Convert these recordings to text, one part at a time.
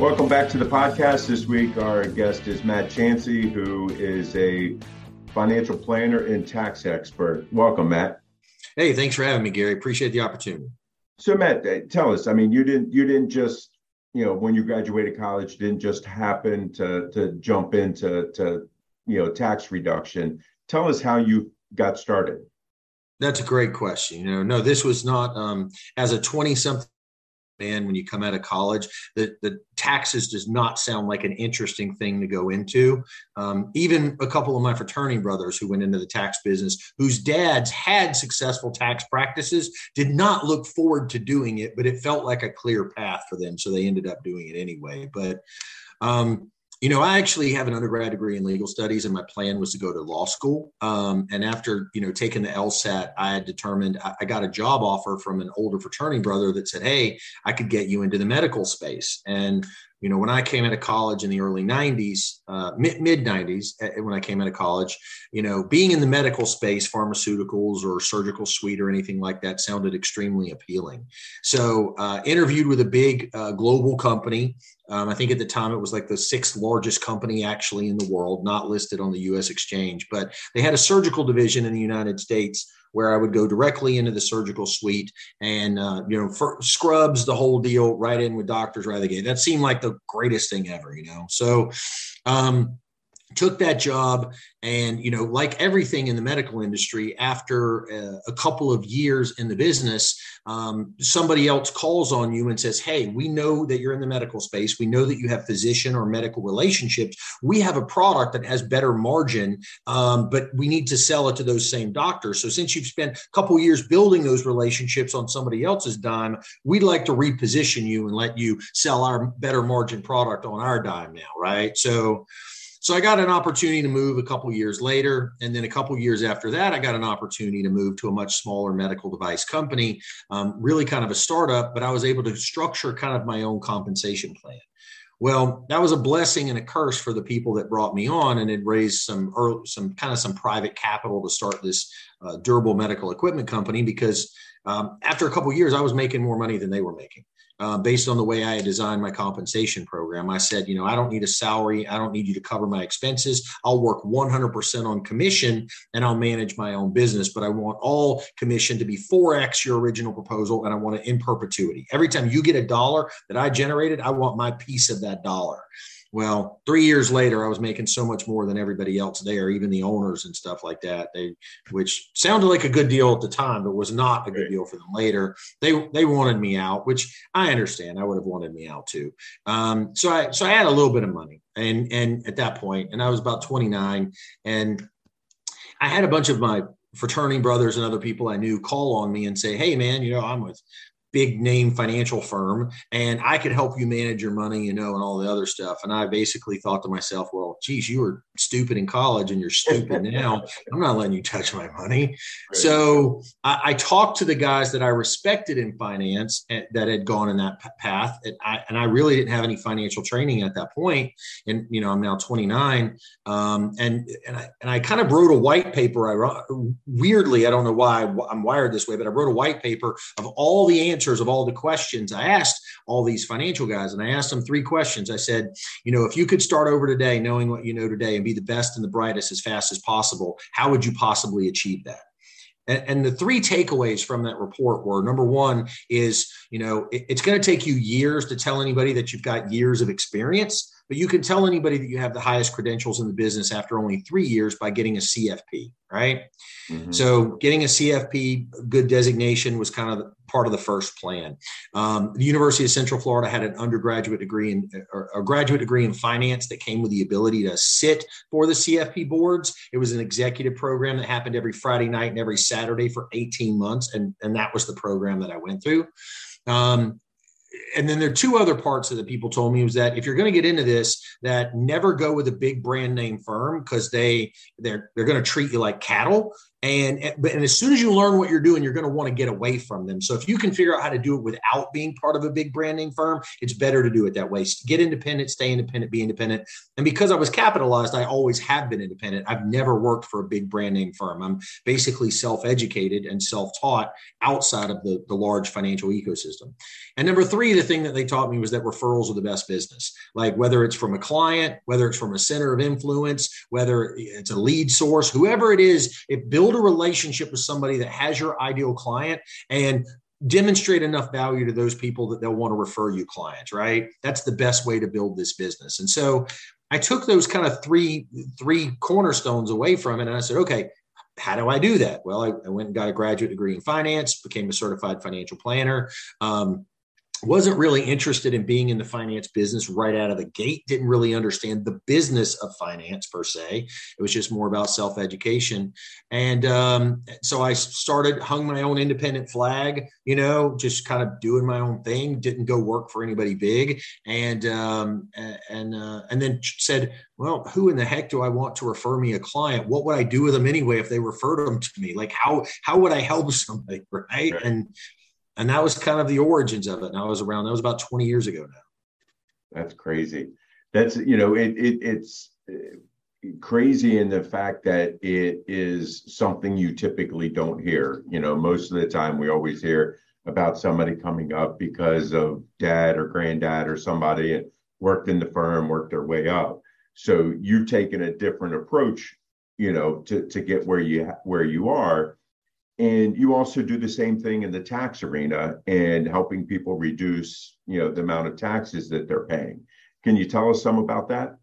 Welcome back to the podcast. This week, our guest is Matt Chancey, who is a financial planner and tax expert. Welcome, Matt. Hey, thanks for having me, Gary. Appreciate the opportunity. So, Matt, uh, tell us. I mean, you didn't you didn't just you know when you graduated college didn't just happen to to jump into to you know tax reduction. Tell us how you got started. That's a great question. You know, no, this was not um, as a twenty something when you come out of college the, the taxes does not sound like an interesting thing to go into. Um, even a couple of my fraternity brothers who went into the tax business whose dads had successful tax practices did not look forward to doing it but it felt like a clear path for them so they ended up doing it anyway. But um, you know, I actually have an undergrad degree in legal studies, and my plan was to go to law school. Um, and after you know taking the LSAT, I had determined I, I, got a job offer from an older fraternity brother that said, "Hey, I could get you into the medical space." And you know, when I came out of college in the early 90s, uh, mid, mid 90s, uh, when I came out of college, you know, being in the medical space, pharmaceuticals or surgical suite or anything like that sounded extremely appealing. So, uh, interviewed with a big uh, global company. Um, I think at the time it was like the sixth largest company actually in the world, not listed on the US exchange, but they had a surgical division in the United States where I would go directly into the surgical suite and uh, you know for scrubs the whole deal right in with doctors right out of the gate. That seemed like the greatest thing ever, you know. So um, took that job and you know like everything in the medical industry after uh, a couple of years in the business um, somebody else calls on you and says hey we know that you're in the medical space. We know that you have physician or medical relationships. We have a product that has better margin um, but we need to sell it to those same doctors. So since you've spent a couple years building those relationships on somebody else's dime we'd like to reposition you and let you sell our better margin product on our dime now right? So so I got an opportunity to move a couple years later, and then a couple years after that, I got an opportunity to move to a much smaller medical device company, um, really kind of a startup. But I was able to structure kind of my own compensation plan. Well, that was a blessing and a curse for the people that brought me on, and it raised some early, some kind of some private capital to start this uh, durable medical equipment company. Because um, after a couple years, I was making more money than they were making uh, based on the way I had designed my compensation program. I said, you know, I don't need a salary. I don't need you to cover my expenses. I'll work 100% on commission and I'll manage my own business. But I want all commission to be 4x your original proposal and I want it in perpetuity. Every time you get a dollar that I generated, I want my piece of that dollar. Well, three years later, I was making so much more than everybody else there, even the owners and stuff like that. They, which sounded like a good deal at the time, but was not a good deal for them later. They they wanted me out, which I understand. I would have wanted me out too. Um, so I so I had a little bit of money, and and at that point, and I was about 29, and I had a bunch of my fraternity brothers and other people I knew call on me and say, "Hey, man, you know, I'm with big name financial firm and I could help you manage your money, you know, and all the other stuff. And I basically thought to myself, well, geez, you were stupid in college and you're stupid now. I'm not letting you touch my money. Right. So I, I, talked to the guys that I respected in finance and, that had gone in that path. And I, and I really didn't have any financial training at that point. And, you know, I'm now 29. Um, and, and I, and I kind of wrote a white paper. I wrote, weirdly, I don't know why I'm wired this way, but I wrote a white paper of all the answers of all the questions I asked all these financial guys. And I asked them three questions. I said, you know, if you could start over today, knowing what you know today and be the best and the brightest as fast as possible, how would you possibly achieve that? And, the three takeaways from that report were number one is, you know, it, it's going to take you years to tell anybody that you've got years of experience but you can tell anybody that you have the highest credentials in the business after only three years by getting a CFP, right? Mm-hmm. So getting a CFP good designation was kind of part of the first plan. Um, the University of Central Florida had an undergraduate degree in or a graduate degree in finance that came with the ability to sit for the CFP boards. It was an executive program that happened every Friday night and every Saturday for 18 months, and and that was the program that I went through. Um, and then there are two other parts that the people told me was that if you're going to get into this, that never go with a big brand name firm because they they're they're going to treat you like cattle. And, eh, and as soon as you learn what you're doing, you're going to want to get away from them. So if you can figure out how to do it without being part of a big branding firm, it's better to do it that way. Get independent, stay independent, be independent. And because I was capitalized, I always have been independent. I've never worked for a big brand name firm. I'm basically self-educated and self-taught outside of the, the large financial ecosystem. And number three, the thing that they taught me was that referrals are the best business. Like whether it's from a client, whether it's from a center of influence, whether it's a lead source, whoever it is, it builds build a relationship with somebody that has your ideal client and demonstrate enough value to those people that they'll want to refer you clients right? That's the best way to build this business. And so i took those kind of three three cornerstones away from it and i said okay how do i do that? Well i, I went and got a graduate degree in finance became a certified financial planner um, wasn't really interested in being in the finance business right out of the gate didn't really understand the business of finance per se. It was just more about self-education. And um, so i started hung my own independent flag you know just kind of doing my own thing didn't go work for anybody big. And um, and uh, and then said well who in the heck do i want to refer me a client? What would i do with them anyway if they referred them to me? Like how how would i help somebody? Right, right. and and that was kind of the origins of it. And I was around that was about 20 years ago now. That's crazy. That's you know it, it it's uh, crazy in the fact that it is something you typically don't hear. You know, most of the time we always hear about somebody coming up because of dad or granddad or somebody and worked in the firm, worked their way up. So you've taken a different approach, you know, to to get where you where you are and you also do the same thing in the tax arena and helping people reduce you know the amount of taxes that they're paying. Can you tell us some about that?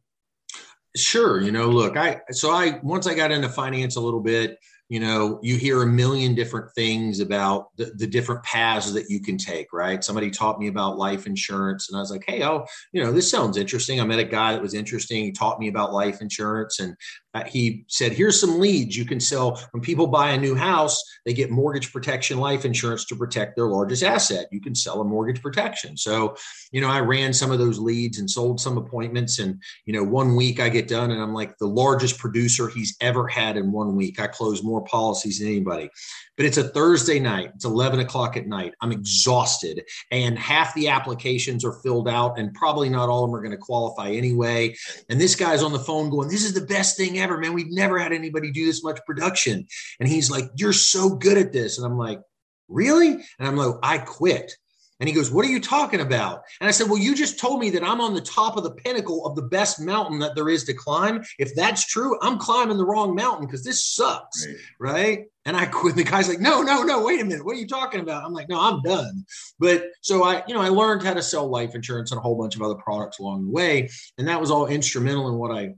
Sure. You know look i so i once i got into finance a little bit you know you hear a million different things about the, the, different paths that you can take right? Somebody taught me about life insurance and i was like hey oh you know this sounds interesting. I met a guy that was interesting. He taught me about life insurance and uh, he said, here's some leads you can sell. When people buy a new house, they get mortgage protection life insurance to protect their largest asset. You can sell a mortgage protection. So, you know, I ran some of those leads and sold some appointments. And, you know, one week I get done and I'm like the largest producer he's ever had in one week. I close more policies than anybody but it's a Thursday night. It's 11 o'clock at night. I'm exhausted, and half the applications are filled out, and probably not all of them are going to qualify anyway. And this guy's on the phone going, This is the best thing ever, man. We've never had anybody do this much production. And he's like, You're so good at this. And I'm like, Really? And I'm like, I quit. And he goes, What are you talking about? And I said, Well, you just told me that I'm on the top of the pinnacle of the best mountain that there is to climb. If that's true, I'm climbing the wrong mountain because this sucks. Right. right. And I quit. The guy's like, No, no, no, wait a minute. What are you talking about? I'm like, No, I'm done. But so I, you know, I learned how to sell life insurance and a whole bunch of other products along the way. And that was all instrumental in what I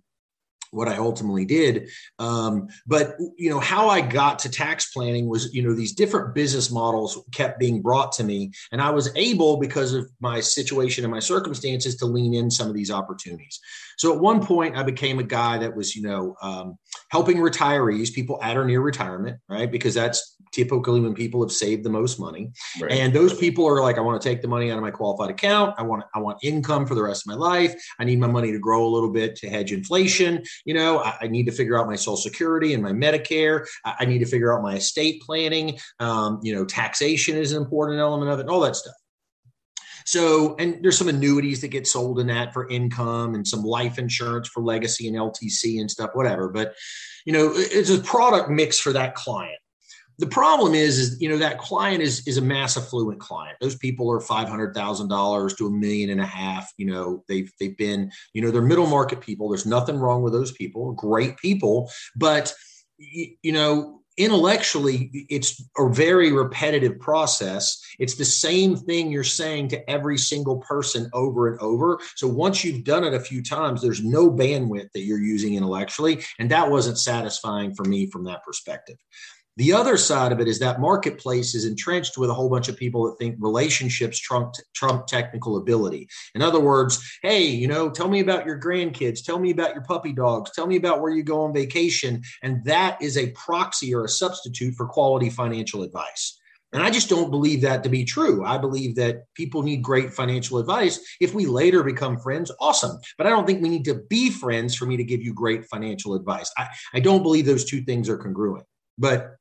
what I ultimately did. Um, but you know how I got to tax planning was you know these different business models kept being brought to me, and I was able because of my situation and my circumstances to lean in some of these opportunities. So at one point, I became a guy that was you know um, helping retirees, people at or near retirement, right? Because that's typically when people have saved the most money, right. and those people are like, I want to take the money out of my qualified account. I want I want income for the rest of my life. I need my money to grow a little bit to hedge inflation you know, I, I, need to figure out my Social Security and my Medicare. I, I need to figure out my estate planning. Um, you know, taxation is an important element of it, and all that stuff. So, and there's some annuities that get sold in that for income and some life insurance for legacy and LTC and stuff, whatever. But, you know, it's a product mix for that client the problem is, is you know that client is is a mass affluent client. Those people are five hundred thousand dollars to a million and a half. You know, they've they've been you know they're middle market people. There's nothing wrong with those people. Great people, but you, you know intellectually it's a very repetitive process it's the same thing you're saying to every single person over and over so once you've done it a few times there's no bandwidth that you're using intellectually and that wasn't satisfying for me from that perspective the other side of it is that marketplace is entrenched with a whole bunch of people that think relationships trump, trump technical ability. In other words, hey, you know, tell me about your grandkids, tell me about your puppy dogs, tell me about where you go on vacation. And that is a proxy or a substitute for quality financial advice. And I just don't believe that to be true. I believe that people need great financial advice. If we later become friends, awesome. But I don't think we need to be friends for me to give you great financial advice. I, I don't believe those two things are congruent. But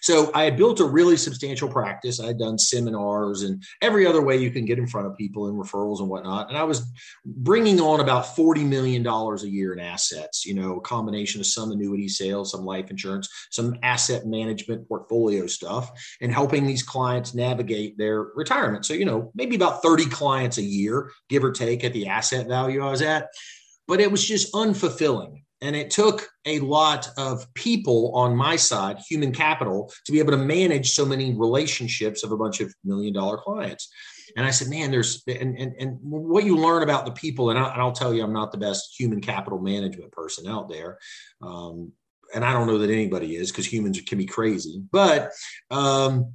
so I had built a really substantial practice. I had done seminars and every other way you can get in front of people and referrals and whatnot. And I was bringing on about $40 million a year in assets, you know, a combination of some annuity sales, some life insurance, some asset management portfolio stuff, and helping these clients navigate their retirement. So, you know, maybe about 30 clients a year, give or take at the asset value I was at. But it was just unfulfilling and it took a lot of people on my side, human capital, to be able to manage so many relationships of a bunch of million dollar clients. And I said, man, there's, and, and, and what you learn about the people, and, I, will tell you, I'm not the best human capital management person out there. Um, and I don't know that anybody is because humans can be crazy. But um,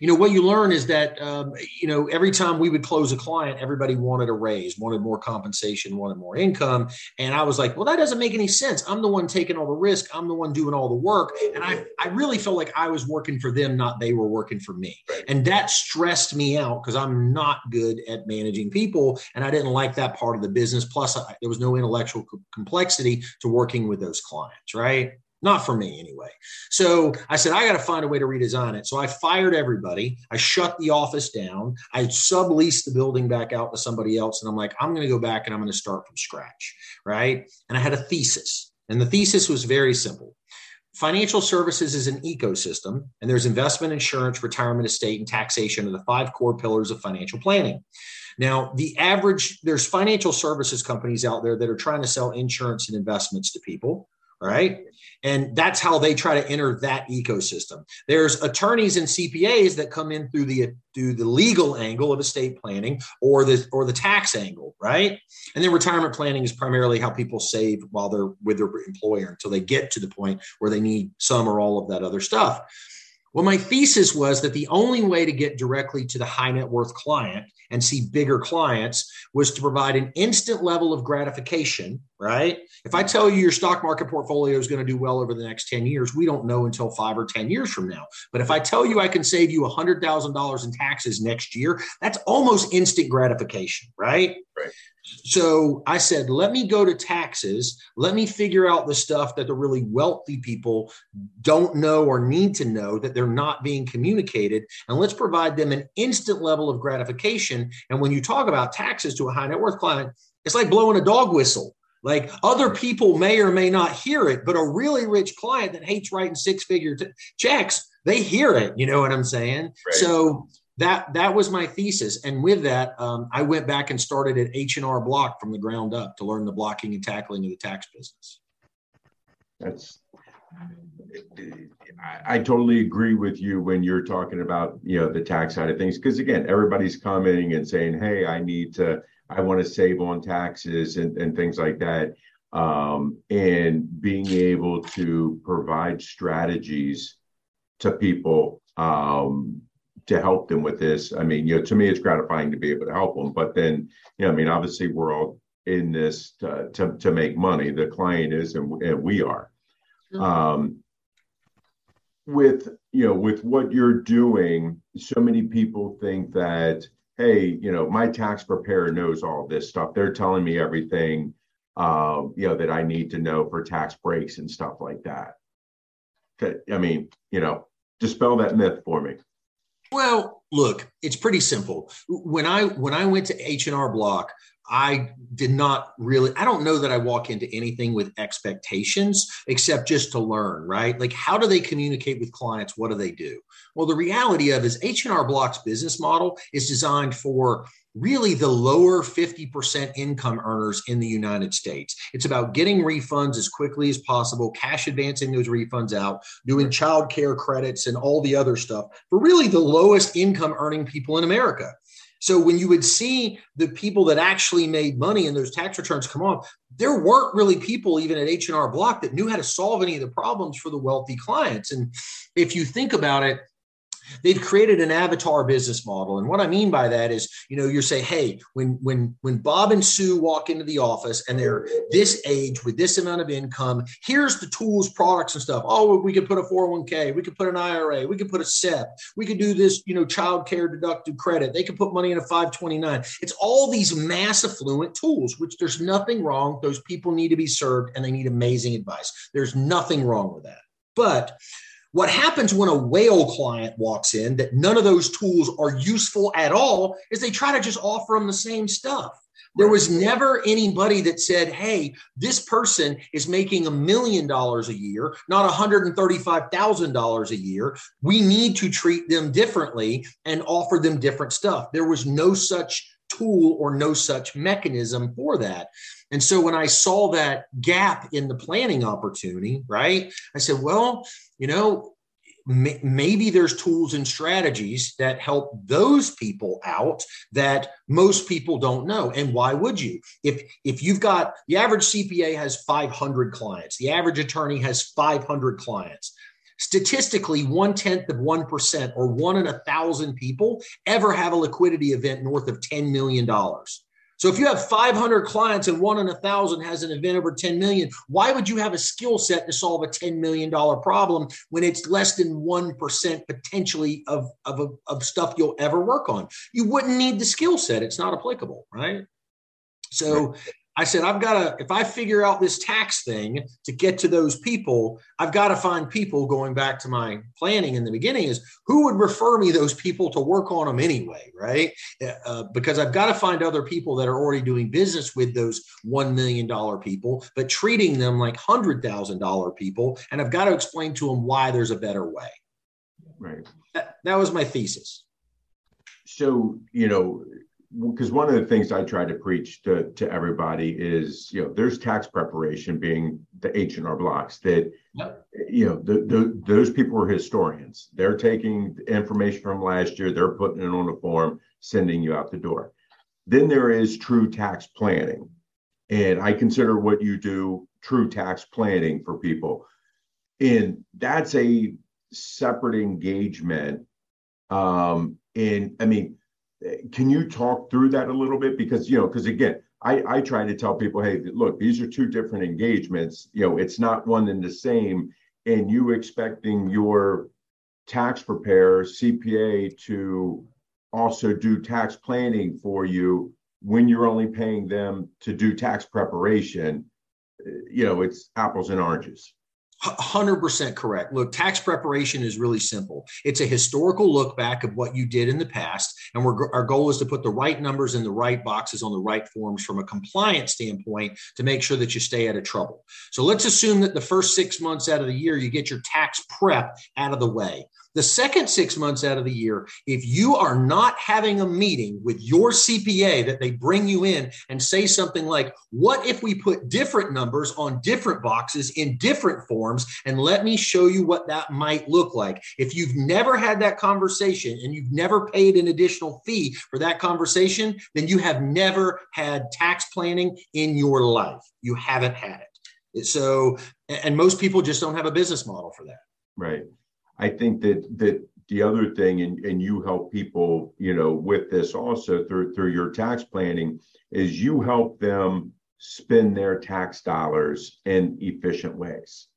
you know what you learn is that um, you know every time we would close a client everybody wanted a raise wanted more compensation wanted more income. And i was like well that doesn't make any sense. I'm the one taking all the risk. I'm the one doing all the work. And i i really felt like i was working for them not they were working for me. And that stressed me out because i'm not good at managing people and i didn't like that part of the business. Plus I, there was no intellectual complexity to working with those clients right not for me anyway. So I said, I got to find a way to redesign it. So I fired everybody. I shut the office down. I subleased the building back out to somebody else. And I'm like, I'm going to go back and I'm going to start from scratch. Right. And I had a thesis. And the thesis was very simple. Financial services is an ecosystem, and there's investment, insurance, retirement, estate, and taxation are the five core pillars of financial planning. Now, the average, there's financial services companies out there that are trying to sell insurance and investments to people right? And that's how they try to enter that ecosystem. There's attorneys and CPAs that come in through the through the legal angle of estate planning or the or the tax angle, right? And then retirement planning is primarily how people save while they're with their employer until they get to the point where they need some or all of that other stuff. Well, my thesis was that the only way to get directly to the high net worth client and see bigger clients was to provide an instant level of gratification, right? If I tell you your stock market portfolio is going to do well over the next 10 years, we don't know until five or 10 years from now. But if I tell you I can save you $100,000 in taxes next year, that's almost instant gratification, right? Right. So I said, let me go to taxes. Let me figure out the stuff that the really wealthy people don't know or need to know that they're not being communicated. And let's provide them an instant level of gratification. And when you talk about taxes to a high net worth client, it's like blowing a dog whistle. Like other people may or may not hear it, but a really rich client that hates writing six figure t- checks, they hear it. You know what I'm saying? Right. So that that was my thesis and with that um, i went back and started at h&r block from the ground up to learn the blocking and tackling of the tax business that's I, I totally agree with you when you're talking about you know the tax side of things because again everybody's commenting and saying hey i need to i want to save on taxes and, and things like that um, and being able to provide strategies to people um, to help them with this. I mean, you know, to me, it's gratifying to be able to help them. But then, you know, I mean, obviously, we're all in this to, to, to make money. The client is, and, and we are. Mm-hmm. Um, with you know, with what you're doing, so many people think that, hey, you know, my tax preparer knows all this stuff. They're telling me everything, uh, you know, that I need to know for tax breaks and stuff like that. I mean, you know, dispel that myth for me. Well, look, it's pretty simple. When I when I went to H and R Block, I did not really, I don't know that I walk into anything with expectations except just to learn, right? Like how do they communicate with clients? What do they do? Well, the reality of is H&R Block's business model is designed for really the lower 50% income earners in the United States. It's about getting refunds as quickly as possible, cash advancing those refunds out, doing child care credits and all the other stuff for really the lowest income earning people in America. So when you would see the people that actually made money and those tax returns come off, there weren't really people even at H&R Block that knew how to solve any of the problems for the wealthy clients. And if you think about it, they've created an avatar business model. And what i mean by that is you know you're saying hey when when when bob and sue walk into the office and they're this age with this amount of income here's the tools products and stuff. Oh we could put a 401k we could put an ira we could put a sep we could do this you know child care deducted credit. They could put money in a 529 it's all these mass affluent tools which there's nothing wrong. Those people need to be served and they need amazing advice. There's nothing wrong with that. But what happens when a whale client walks in that none of those tools are useful at all is they try to just offer them the same stuff. There was never anybody that said, hey, this person is making a million dollars a year, not $135,000 a year. We need to treat them differently and offer them different stuff. There was no such tool or no such mechanism for that. And so when I saw that gap in the planning opportunity, right, I said, well, you know, maybe there's tools and strategies that help those people out that most people don't know and why would you if if you've got the average cpa has 500 clients the average attorney has 500 clients statistically one tenth of 1% or one in a thousand people ever have a liquidity event north of $10 million so if you have 500 clients and one in a thousand has an event over 10 million, why would you have a skill set to solve a $10 million problem when it's less than 1% potentially of, of, of stuff you'll ever work on? You wouldn't need the skill set. It's not applicable, right? So I said, I've got to, if I figure out this tax thing to get to those people, I've got to find people going back to my planning in the beginning is who would refer me those people to work on them anyway, right? Uh, because I've got to find other people that are already doing business with those $1 million people, but treating them like $100,000 people. And I've got to explain to them why there's a better way. Right. That, that was my thesis. So, you know, because one of the things I try to preach to, to everybody is, you know, there's tax preparation being the H and R blocks that, yep. you know, the, the, those people are historians. They're taking information from last year, they're putting it on a form, sending you out the door. Then there is true tax planning. And I consider what you do true tax planning for people. And that's a separate engagement. Um, and I mean, can you talk through that a little bit? Because, you know, because again, I, I try to tell people, hey, look, these are two different engagements. You know, it's not one and the same. And you expecting your tax preparer, CPA, to also do tax planning for you when you're only paying them to do tax preparation, you know, it's apples and oranges. 100% correct. Look, tax preparation is really simple. It's a historical look back of what you did in the past. And our goal is to put the right numbers in the right boxes on the right forms from a compliance standpoint to make sure that you stay out of trouble. So let's assume that the first six months out of the year, you get your tax prep out of the way. The second six months out of the year, if you are not having a meeting with your CPA that they bring you in and say something like, What if we put different numbers on different boxes in different forms? And let me show you what that might look like. If you've never had that conversation and you've never paid an additional fee for that conversation, then you have never had tax planning in your life. You haven't had it. So, and most people just don't have a business model for that. Right. I think that that the other thing, and, and you help people, you know, with this also through through your tax planning, is you help them spend their tax dollars in efficient ways.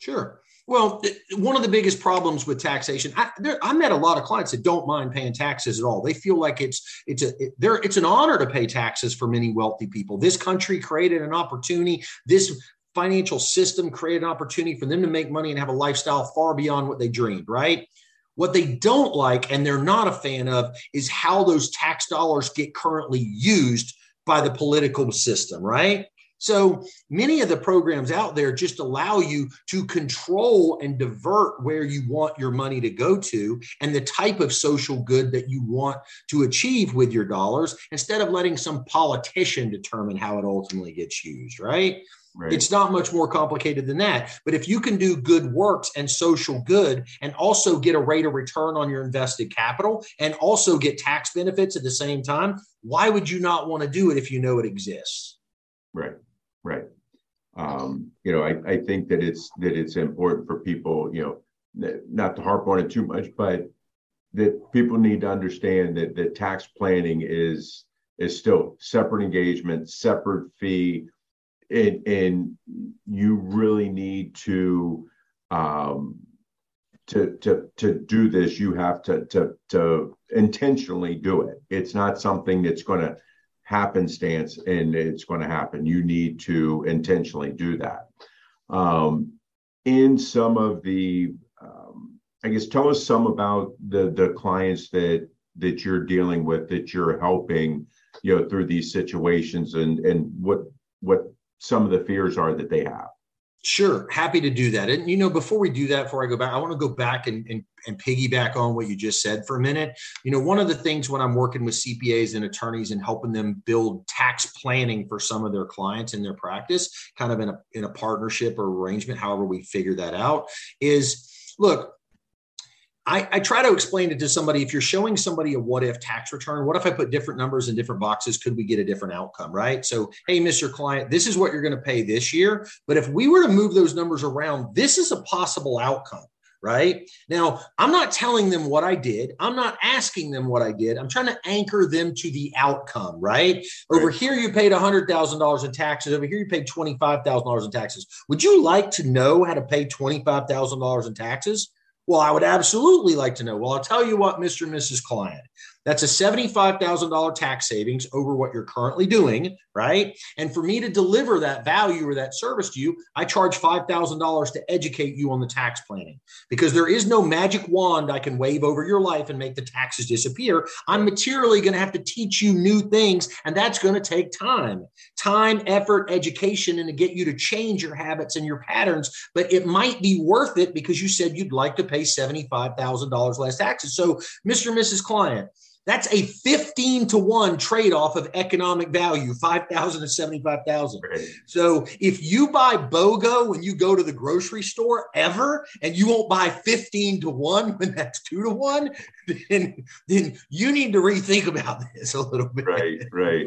Sure. Well, one of the biggest problems with taxation, I, there, I, met a lot of clients that don't mind paying taxes at all. They feel like it's it's a it, it's an honor to pay taxes for many wealthy people. This country created an opportunity. This financial system created an opportunity for them to make money and have a lifestyle far beyond what they dreamed, right? What they don't like and they're not a fan of is how those tax dollars get currently used by the political system, right? So many of the programs out there just allow you to control and divert where you want your money to go to and the type of social good that you want to achieve with your dollars instead of letting some politician determine how it ultimately gets used, right? Right. It's not much more complicated than that. But if you can do good works and social good and also get a rate of return on your invested capital and also get tax benefits at the same time, why would you not want to do it if you know it exists? Right, right. Um, you know, I, I think that it's that it's important for people, you know, not to harp on it too much, but that people need to understand that that tax planning is is still separate engagement, separate fee and, and you really need to um, to to to do this you have to to to intentionally do it. It's not something that's going to happenstance and it's going to happen. You need to intentionally do that. Um, in some of the um, i guess tell us some about the the clients that that you're dealing with that you're helping you know through these situations and and what what some of the fears are that they have. Sure, happy to do that. And you know, before we do that, before I go back, I want to go back and, and, and piggyback on what you just said for a minute. You know, one of the things when I'm working with CPAs and attorneys and helping them build tax planning for some of their clients in their practice, kind of in a in a partnership or arrangement, however we figure that out, is look, I, I, try to explain it to somebody if you're showing somebody a what if tax return, what if I put different numbers in different boxes? Could we get a different outcome? Right. So, hey, Mr. Client, this is what you're going to pay this year. But if we were to move those numbers around, this is a possible outcome. Right now, I'm not telling them what I did. I'm not asking them what I did. I'm trying to anchor them to the outcome. Right, right. over here, you paid $100,000 in taxes. Over here, you paid $25,000 in taxes. Would you like to know how to pay $25,000 in taxes? Well, I would absolutely like to know. Well, I'll tell you what, Mr. and Mrs. Client, that's a $75,000 tax savings over what you're currently doing, right? And for me to deliver that value or that service to you, I charge $5,000 to educate you on the tax planning because there is no magic wand I can wave over your life and make the taxes disappear. I'm materially going to have to teach you new things, and that's going to take time time, effort, education, and to get you to change your habits and your patterns. But it might be worth it because you said you'd like to pay $75,000 less taxes. So, Mr. and Mrs. Client, that's a 15 to 1 trade off of economic value, 5,000 to 75,000. Right. So if you buy BOGO when you go to the grocery store ever, and you won't buy 15 to 1 when that's 2 to 1, then, then you need to rethink about this a little bit. Right, right.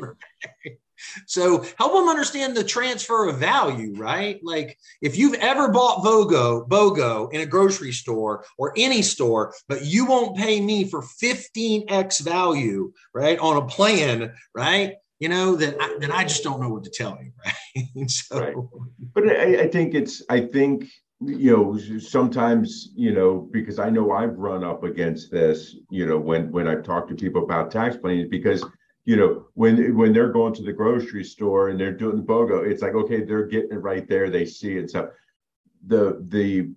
So help them understand the transfer of value, right? Like if you've ever bought Vogo, BOGO in a grocery store or any store, but you won't pay me for 15x value, right, on a plan, right? You know, that I, then I just don't know what to tell you, right? so, right. But I, I think it's, I think you know sometimes you know because i know i've run up against this you know when when i've talked to people about tax planning because you know, when when they're going to the grocery store and they're doing the BOGO, it's like, okay, they're getting it right there. They see it. So the the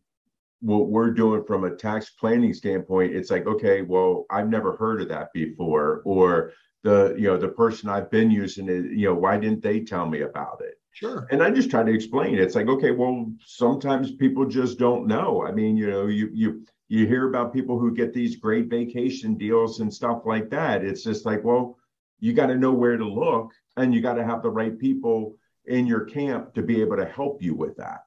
what we're doing from a tax planning standpoint, it's like, okay, well, I've never heard of that before. Or the, you know, the person I've been using it, you know, why didn't they tell me about it? Sure. And I just try to explain. It's like, okay, well, sometimes people just don't know. I mean, you know, you you you hear about people who get these great vacation deals and stuff like that. It's just like, well, you got to know where to look and you got to have the right people in your camp to be able to help you with that.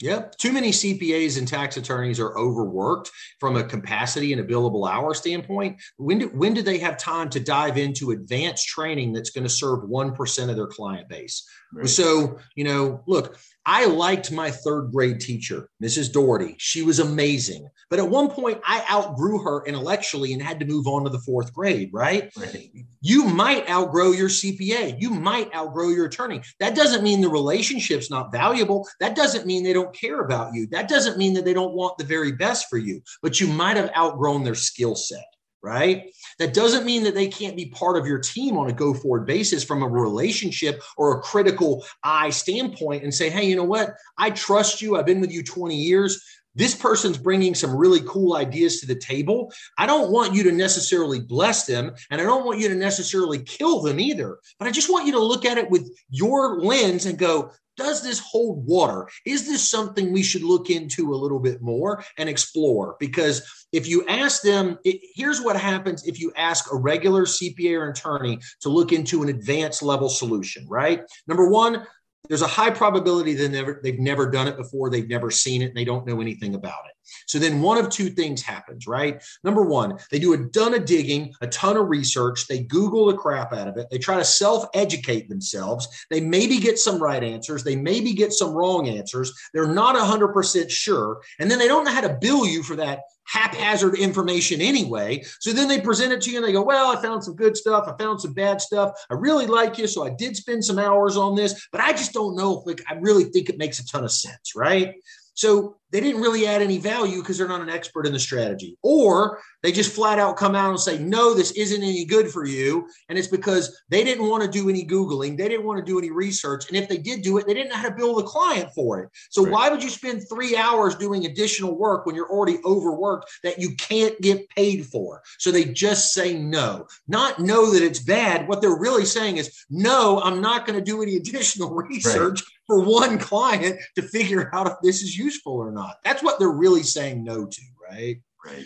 Yep. Too many CPAs and tax attorneys are overworked from a capacity and a billable hour standpoint. When do, when do they have time to dive into advanced training that's going to serve 1% of their client base? Right. So, you know, look, I liked my third grade teacher, Mrs. Doherty. She was amazing. But at one point, I outgrew her intellectually and had to move on to the fourth grade, right? right? You might outgrow your CPA. You might outgrow your attorney. That doesn't mean the relationship's not valuable. That doesn't mean they don't care about you. That doesn't mean that they don't want the very best for you, but you might have outgrown their skill set right? That doesn't mean that they can't be part of your team on a go forward basis from a relationship or a critical eye standpoint and say, hey, you know what? I trust you. I've been with you 20 years. This person's bringing some really cool ideas to the table. I don't want you to necessarily bless them and I don't want you to necessarily kill them either, but I just want you to look at it with your lens and go, does this hold water? Is this something we should look into a little bit more and explore? Because if you ask them, it, here's what happens if you ask a regular CPA or attorney to look into an advanced level solution, right? Number one, there's a high probability they never they've never done it before they've never seen it and they don't know anything about it so then one of two things happens right number one they do a ton of digging a ton of research they google the crap out of it they try to self-educate themselves they maybe get some right answers they maybe get some wrong answers they're not 100% sure and then they don't know how to bill you for that haphazard information anyway. So then they present it to you and they go, Well, I found some good stuff. I found some bad stuff. I really like you. So I did spend some hours on this, but I just don't know if like, I really think it makes a ton of sense. Right. So they didn't really add any value because they're not an expert in the strategy. Or they just flat out come out and say, no, this isn't any good for you. And it's because they didn't want to do any Googling. They didn't want to do any research. And if they did do it, they didn't know how to build a client for it. So right. why would you spend three hours doing additional work when you're already overworked that you can't get paid for? So they just say no, not know that it's bad. What they're really saying is, no, I'm not going to do any additional research. Right. For one client to figure out if this is useful or not. That's what they're really saying no to, right? Right.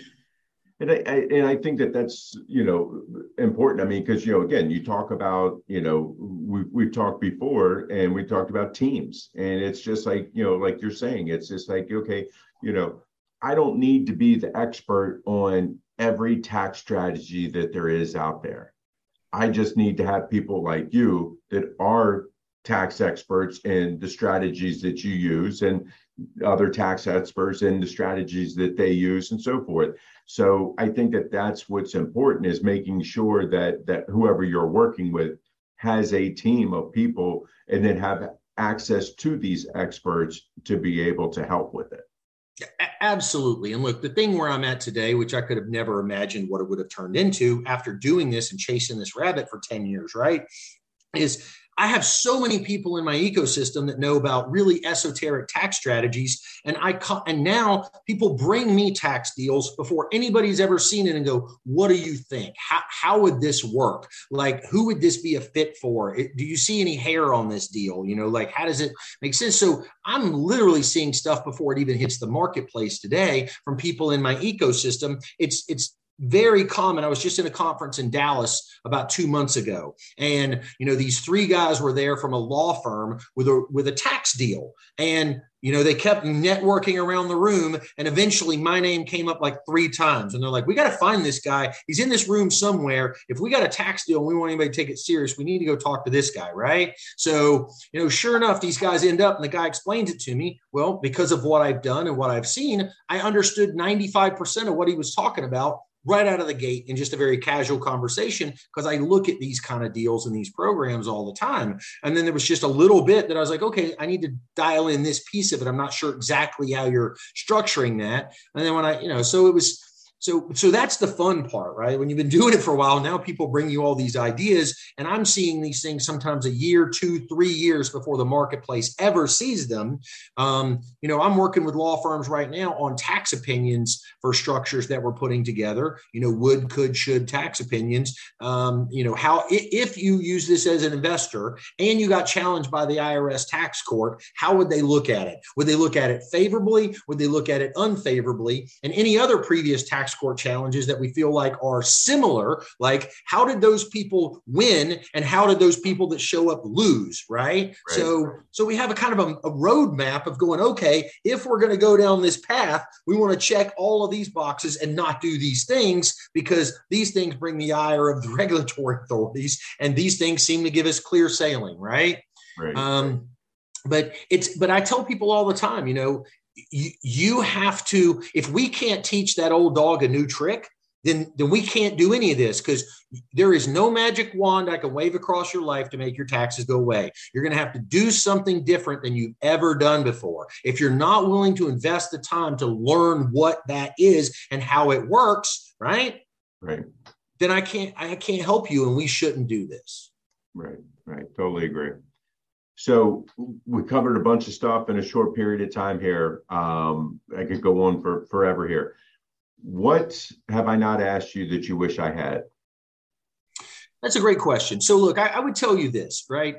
And I, I, and I think that that's you know important. I mean, because you know, again, you talk about you know we we've talked before, and we talked about teams, and it's just like you know, like you're saying, it's just like okay, you know, I don't need to be the expert on every tax strategy that there is out there. I just need to have people like you that are tax experts and the strategies that you use and other tax experts and the strategies that they use and so forth so i think that that's what's important is making sure that that whoever you're working with has a team of people and then have access to these experts to be able to help with it Absolutely. And look, the thing where I'm at today, which I could have never imagined what it would have turned into after doing this and chasing this rabbit for 10 years, right? Is I have so many people in my ecosystem that know about really esoteric tax strategies, and I and now people bring me tax deals before anybody's ever seen it and go, "What do you think? How how would this work? Like, who would this be a fit for? do you see any hair on this deal? You know, like how does it make sense?" So I'm literally seeing stuff before it even hits the marketplace today from people in my ecosystem. It's it's very common. I was just in a conference in Dallas about two months ago, and you know these three guys were there from a law firm with a with a tax deal, and you know they kept networking around the room, and eventually my name came up like three times, and they're like, "We got to find this guy. He's in this room somewhere. If we got a tax deal and we want anybody to take it serious, we need to go talk to this guy, right?" So you know, sure enough, these guys end up, and the guy explains it to me. Well, because of what I've done and what I've seen, I understood ninety five percent of what he was talking about right out of the gate in just a very casual conversation because I look at these kind of deals and these programs all the time. And then there was just a little bit that I was like, okay, I need to dial in this piece of it. I'm not sure exactly how you're structuring that. And then when I, you know, so it was so so that's the fun part right? When you've been doing it for a while now people bring you all these ideas and i'm seeing these things sometimes a year two three years before the marketplace ever sees them. Um, you know i'm working with law firms right now on tax opinions for structures that we're putting together you know would could should tax opinions. Um, you know how if you use this as an investor and you got challenged by the irs tax court how would they look at it? Would they look at it favorably? Would they look at it unfavorably? And any other previous tax tax court challenges that we feel like are similar. Like, how did those people win, and how did those people that show up lose? Right. right. So, so we have a kind of a, a roadmap of going. Okay, if we're going to go down this path, we want to check all of these boxes and not do these things because these things bring the ire of the regulatory authorities, and these things seem to give us clear sailing. Right. Right. Um, but it's but i tell people all the time you know you, you have to if we can't teach that old dog a new trick then then we can't do any of this because there is no magic wand I can wave across your life to make your taxes go away. You're going to have to do something different than you've ever done before. If you're not willing to invest the time to learn what that is and how it works, right? Right. Then I can't I can't help you and we shouldn't do this. Right. Right. Totally agree. So we covered a bunch of stuff in a short period of time here. Um, I could go on for forever here. What have I not asked you that you wish I had? That's a great question. So, look, I, I would tell you this, right?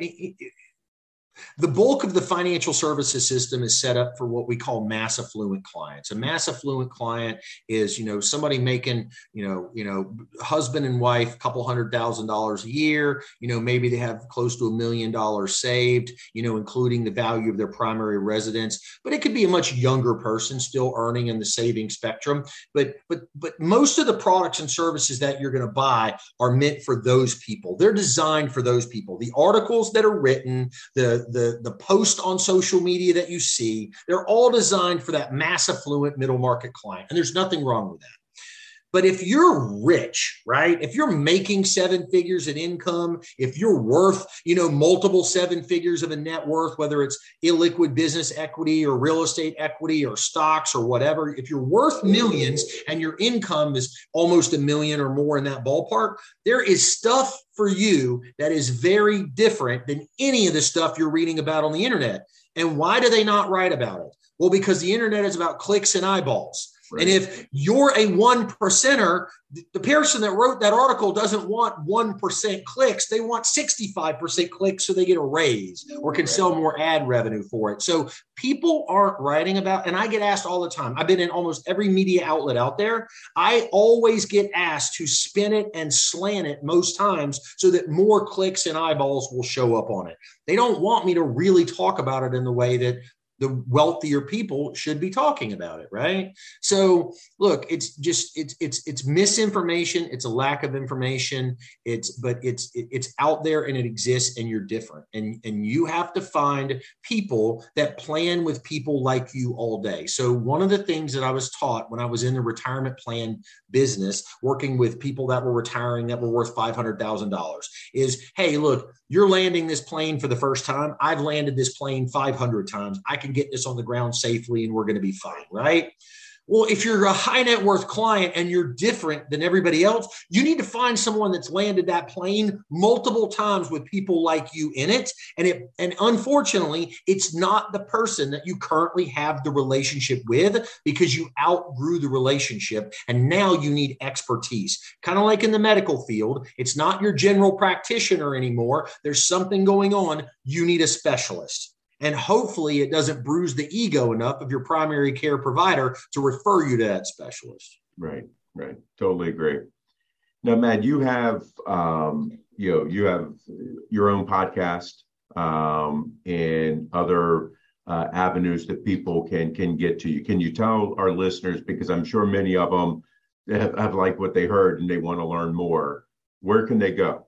The bulk of the financial services system is set up for what we call mass affluent clients. A mass affluent client is, you know, somebody making, you know, you know, husband and wife, couple hundred thousand dollars a year. You know, maybe they have close to a million dollars saved. You know, including the value of their primary residence. But it could be a much younger person still earning in the saving spectrum. But but but most of the products and services that you're going to buy are meant for those people. They're designed for those people. The articles that are written, the the, the post on social media that you see, they're all designed for that mass affluent middle market client. And there's nothing wrong with that. But if you're rich, right? If you're making seven figures in income, if you're worth, you know, multiple seven figures of a net worth, whether it's illiquid business equity or real estate equity or stocks or whatever, if you're worth millions and your income is almost a million or more in that ballpark, there is stuff for you that is very different than any of the stuff you're reading about on the internet. And why do they not write about it? Well, because the internet is about clicks and eyeballs. Right. And if you're a one percenter, the person that wrote that article doesn't want 1% clicks. They want 65% clicks so they get a raise or can sell more ad revenue for it. So people aren't writing about, and I get asked all the time. I've been in almost every media outlet out there. I always get asked to spin it and slant it most times so that more clicks and eyeballs will show up on it. They don't want me to really talk about it in the way that the wealthier people should be talking about it right? So look it's just it's it's it's misinformation it's a lack of information it's but it's it's out there and it exists and you're different. And and you have to find people that plan with people like you all day. So one of the things that i was taught when i was in the retirement plan business working with people that were retiring that were worth $500000 is hey look you're landing this plane for the first time. I've landed this plane 500 times. I can get this on the ground safely and we're going to be fine, right? Well, if you're a high net worth client and you're different than everybody else, you need to find someone that's landed that plane multiple times with people like you in it. And it and unfortunately, it's not the person that you currently have the relationship with because you outgrew the relationship and now you need expertise. Kind of like in the medical field, it's not your general practitioner anymore. There's something going on. You need a specialist. And hopefully, it doesn't bruise the ego enough of your primary care provider to refer you to that specialist. Right, right. Totally agree. Now, Matt, you have um, you know you have your own podcast um, and other uh, avenues that people can can get to you. Can you tell our listeners because I'm sure many of them have, have liked what they heard and they want to learn more. Where can they go?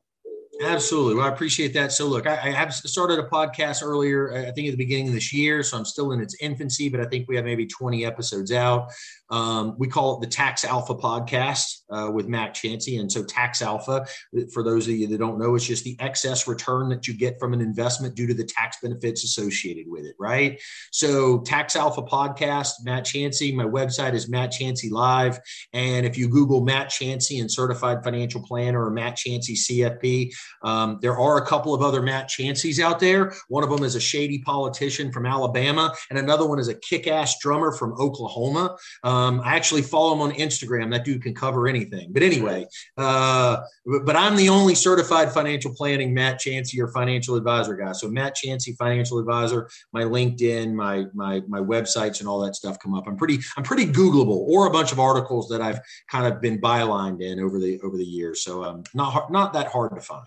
Absolutely. Well, I appreciate that. So, look, I, I, have started a podcast earlier, I think at the beginning of this year. So, I'm still in its infancy, but I think we have maybe 20 episodes out. Um, we call it the Tax Alpha podcast uh, with Matt Chancey. And so, Tax Alpha, for those of you that don't know, it's just the excess return that you get from an investment due to the tax benefits associated with it, right? So, Tax Alpha podcast, Matt Chancey. My website is Matt Chancey Live. And if you Google Matt Chancey and certified financial planner or Matt Chancey CFP, um, there are a couple of other Matt Chanceys out there. One of them is a shady politician from Alabama, and another one is a kick ass drummer from Oklahoma. Um, I actually follow him on Instagram. That dude can cover anything. But anyway, uh, but I'm the only certified financial planning Matt Chancey or financial advisor guy. So Matt Chancey, financial advisor, my LinkedIn, my my my websites, and all that stuff come up. I'm pretty I'm pretty Googleable, or a bunch of articles that I've kind of been bylined in over the over the years. So um, not not that hard to find.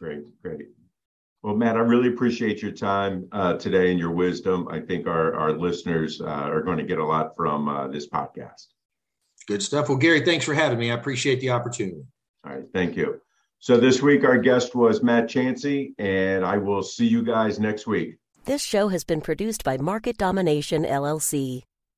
Great, great. Well, Matt, I really appreciate your time uh, today and your wisdom. I think our, our listeners uh, are going to get a lot from uh, this podcast. Good stuff. Well, Gary, thanks for having me. I appreciate the opportunity. All right, thank you. So this week, our guest was Matt Chancey, and I will see you guys next week. This show has been produced by Market Domination LLC.